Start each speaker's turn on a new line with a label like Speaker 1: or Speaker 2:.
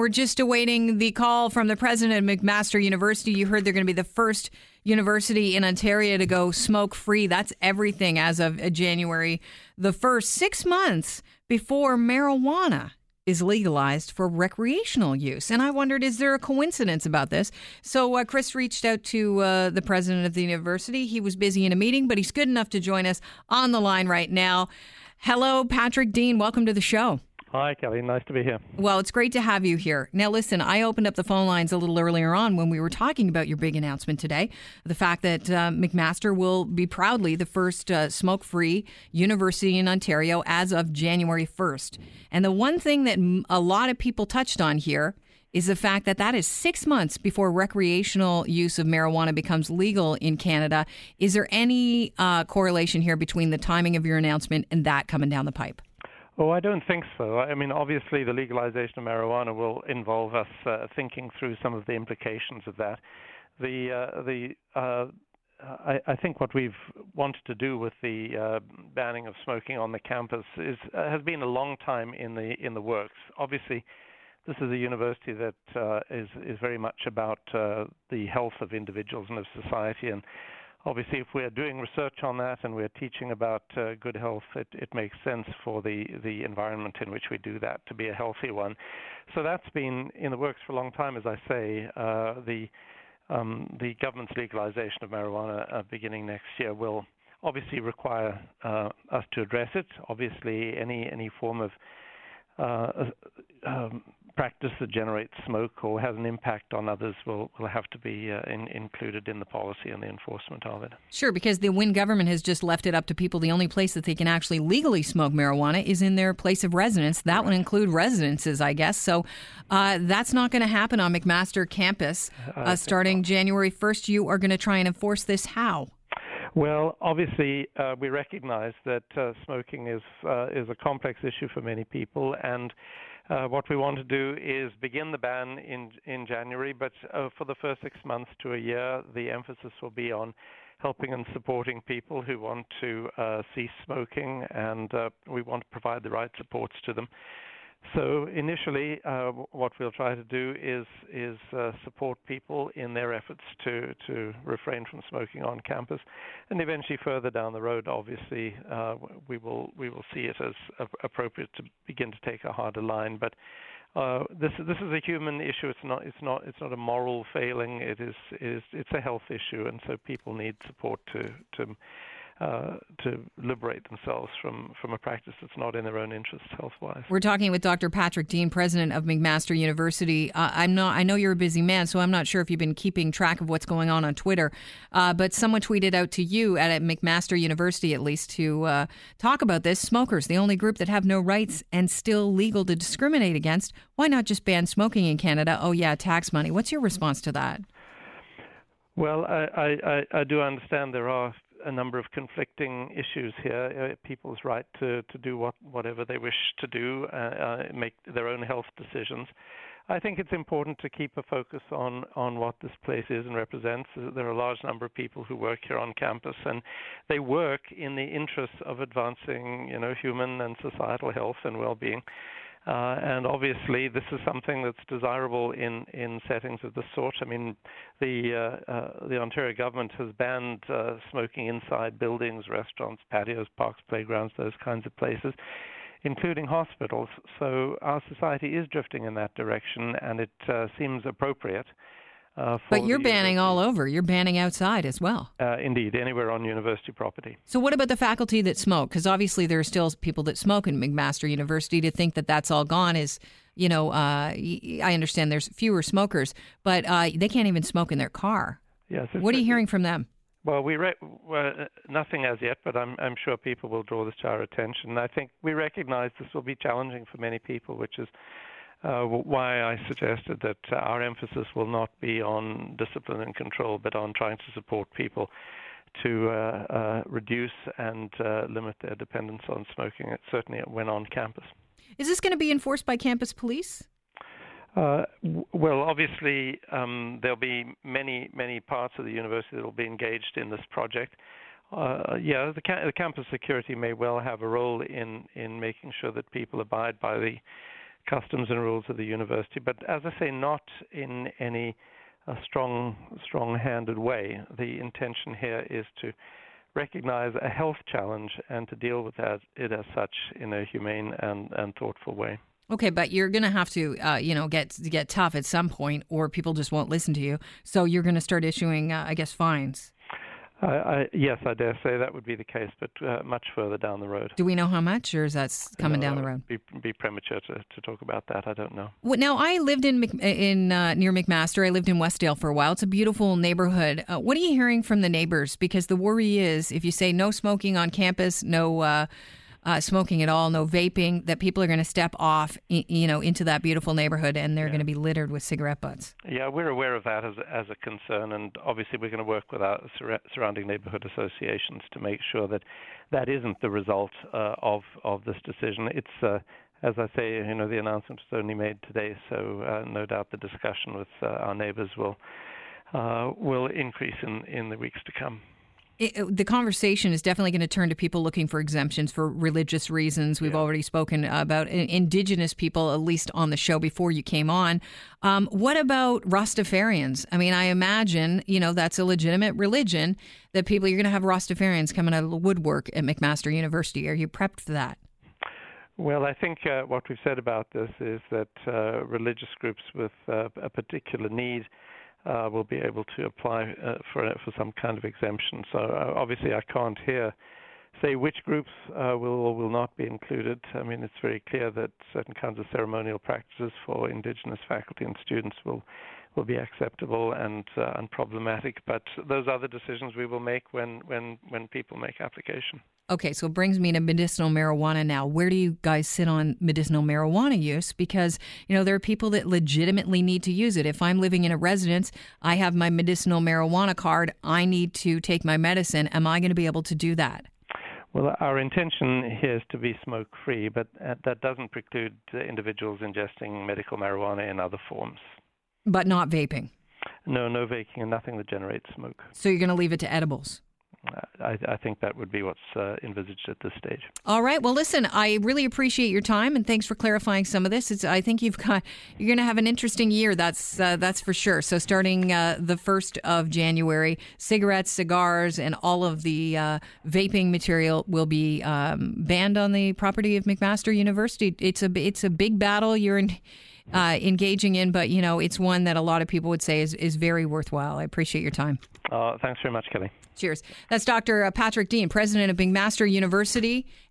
Speaker 1: We're just awaiting the call from the president of McMaster University. You heard they're going to be the first university in Ontario to go smoke free. That's everything as of uh, January the 1st, six months before marijuana is legalized for recreational use. And I wondered, is there a coincidence about this? So uh, Chris reached out to uh, the president of the university. He was busy in a meeting, but he's good enough to join us on the line right now. Hello, Patrick Deane. Welcome to the show.
Speaker 2: Hi, Kelly. Nice to be here.
Speaker 1: Well, it's great to have you here. Now, listen, I opened up the phone lines a little earlier on when we were talking about your big announcement today the fact that uh, McMaster will be proudly the first uh, smoke free university in Ontario as of January 1st. And the one thing that a lot of people touched on here is the fact that that is six months before recreational use of marijuana becomes legal in Canada. Is there any uh, correlation here between the timing of your announcement and that coming down the pipe?
Speaker 2: Oh, I don't think so. I mean, obviously, the legalization of marijuana will involve us uh, thinking through some of the implications of that. The uh, the uh, I, I, think what we've wanted to do with the uh, banning of smoking on the campus is uh, has been a long time in the in the works. Obviously, this is a university that uh, is is very much about the health of individuals and of society and obviously, if we're doing research on that and we're teaching about uh, good health, it, it makes sense for the, the environment in which we do that to be a healthy one. So that's been in the works for a long time, as I say. Uh, the um, the government's legalization of marijuana uh, beginning next year will obviously require uh, us to address it. Obviously, any any form of uh, um, practice that generates smoke or has an impact on others will, will have to be uh, in, included in the policy and the enforcement of it.
Speaker 1: Sure, because the Wynne government has just left it up to people. The only place that they can actually legally smoke marijuana is in their place of residence. That right. would include residences, I guess. So uh, that's not going to happen on McMaster campus uh, starting January 1st. You are going to try and enforce this how?
Speaker 2: Well, obviously, uh, we recognize that uh, smoking is uh, is a complex issue for many people, and uh, what we want to do is begin the ban in in January, but uh, for the first six months to a year, the emphasis will be on helping and supporting people who want to uh, cease smoking, and we want to provide the right supports to them. So initially, uh, what we'll try to do is is uh, support people in their efforts to to refrain from smoking on campus, and eventually further down the road, obviously, uh, we will we will see it as appropriate to begin to take a harder line. But uh, this this is a human issue. It's not it's not it's not a moral failing. It is is it's a health issue, and so people need support to to uh, to liberate themselves from, from a practice that's not in their own interests health wise.
Speaker 1: We're talking with Dr. Patrick Deane, president of McMaster University. Uh, I'm not. I know you're a busy man, so I'm not sure if you've been keeping track of what's going on on Twitter. Uh, but someone tweeted out to you at, at McMaster University, at least, to uh, talk about this. Smokers, the only group that have no rights and still legal to discriminate against. Why not just ban smoking in Canada? Oh yeah, tax money. What's your response to that?
Speaker 2: Well, I, I, I do understand there are a number of conflicting issues here. Uh, people's right to, to do what, whatever they wish to do, uh, uh, make their own health decisions. I think it's important to keep a focus on, on what this place is and represents. There are a large number of people who work here on campus, and they work in the interests of advancing, you know, human and societal health and well-being. Uh, and obviously, this is something that's desirable in, in settings of this sort. I mean, the uh, uh, the Ontario government has banned smoking inside buildings, restaurants, patios, parks, playgrounds, those kinds of places, including hospitals. So our society is drifting in that direction, and it uh, seems appropriate.
Speaker 1: Uh, but you're banning all over. You're banning outside as well.
Speaker 2: Uh, indeed, anywhere on university property.
Speaker 1: So, what about the faculty that smoke? Because obviously, there are still people that smoke in McMaster University. To think that that's all gone is, you know, uh, I understand there's fewer smokers, but uh, they can't even smoke in their car.
Speaker 2: Yes.
Speaker 1: What are you hearing from them?
Speaker 2: Well, we re- well, nothing as yet, but I'm, I'm sure people will draw this to our attention. I think we recognize this will be challenging for many people, which is uh, why I suggested that uh, our emphasis will not be on discipline and control, but on trying to support people to uh, uh reduce and uh, limit their dependence on smoking, certainly when on campus.
Speaker 1: Is this going to be enforced by campus police?
Speaker 2: Uh, well, obviously, um, there'll be many, many parts of the university that will be engaged in this project. Uh, yeah, the, ca- the, campus security may well have a role in in making sure that people abide by the customs and rules of the university. But as I say, not in any uh, strong, strong-handed way. The intention here is to recognize a health challenge and to deal with that, it as such in a humane and, and thoughtful way.
Speaker 1: Okay, but you're going to have to, uh, you know, get get tough at some point, or people just won't listen to you. So you're going to start issuing, uh, I guess, fines.
Speaker 2: I, I, yes, I dare say that would be the case, but uh, much further down the road.
Speaker 1: Do we know how much, or is that coming
Speaker 2: no,
Speaker 1: down the road?
Speaker 2: Be, be premature to, to talk about that. I don't know.
Speaker 1: Well, now, I lived in in uh, near McMaster. I lived in Westdale for a while. It's a beautiful neighborhood. Uh, what are you hearing from the neighbors? Because the worry is, if you say no smoking on campus, no uh, smoking at all, no vaping, that people are going to step off, you know, into that beautiful neighborhood and they're yeah. going to be littered with cigarette butts.
Speaker 2: Yeah, we're aware of that as as a concern, and obviously we're going to work with our sur- surrounding neighborhood associations to make sure that that isn't the result uh, of of this decision. It's uh, as I say, you know, the announcement was only made today, so uh, no doubt the discussion with uh, our neighbors will uh, will increase in in the weeks to come
Speaker 1: it, the conversation is definitely going to turn to people looking for exemptions for religious reasons. We've yeah. already spoken about indigenous people, at least on the show before you came on. Um, what about Rastafarians? I mean, I imagine you know that's a legitimate religion. That people you're going to have Rastafarians coming out of the woodwork at McMaster University. Are you prepped for that?
Speaker 2: Well, I think uh, what we've said about this is that uh, religious groups with uh, a particular need uh, will be able to apply uh, for for some kind of exemption. So uh, obviously, I can't here say which groups uh, will or will not be included. I mean, it's very clear that certain kinds of ceremonial practices for indigenous faculty and students will will be acceptable and uh, unproblematic. But those are the decisions we will make when when when people make application.
Speaker 1: Okay, so it brings me to medicinal marijuana now. Where do you guys sit on medicinal marijuana use? Because, you know, there are people that legitimately need to use it. If I'm living in a residence, I have my medicinal marijuana card, I need to take my medicine. Am I going to be able to do that?
Speaker 2: Well, our intention here is to be smoke free, but uh, that doesn't preclude individuals ingesting medical marijuana in other forms.
Speaker 1: But not vaping?
Speaker 2: No, no vaping and nothing that generates smoke.
Speaker 1: So you're going to leave it to edibles?
Speaker 2: I, I, think that would be what's uh, envisaged at this stage.
Speaker 1: All right. Well, listen, I really appreciate your time and thanks for clarifying some of this. It's, I think you've got you're going to have an interesting year. That's uh, that's for sure. So starting uh, the first of January, cigarettes, cigars, and all of the uh, vaping material will be um, banned on the property of McMaster University. It's a it's a big battle. You're in. Uh, engaging in, but you know it's one that a lot of people would say is, is very worthwhile. I appreciate your time.
Speaker 2: Uh, thanks very much, Kelly.
Speaker 1: Cheers. That's Dr. Uh, Patrick Deane, president of McMaster University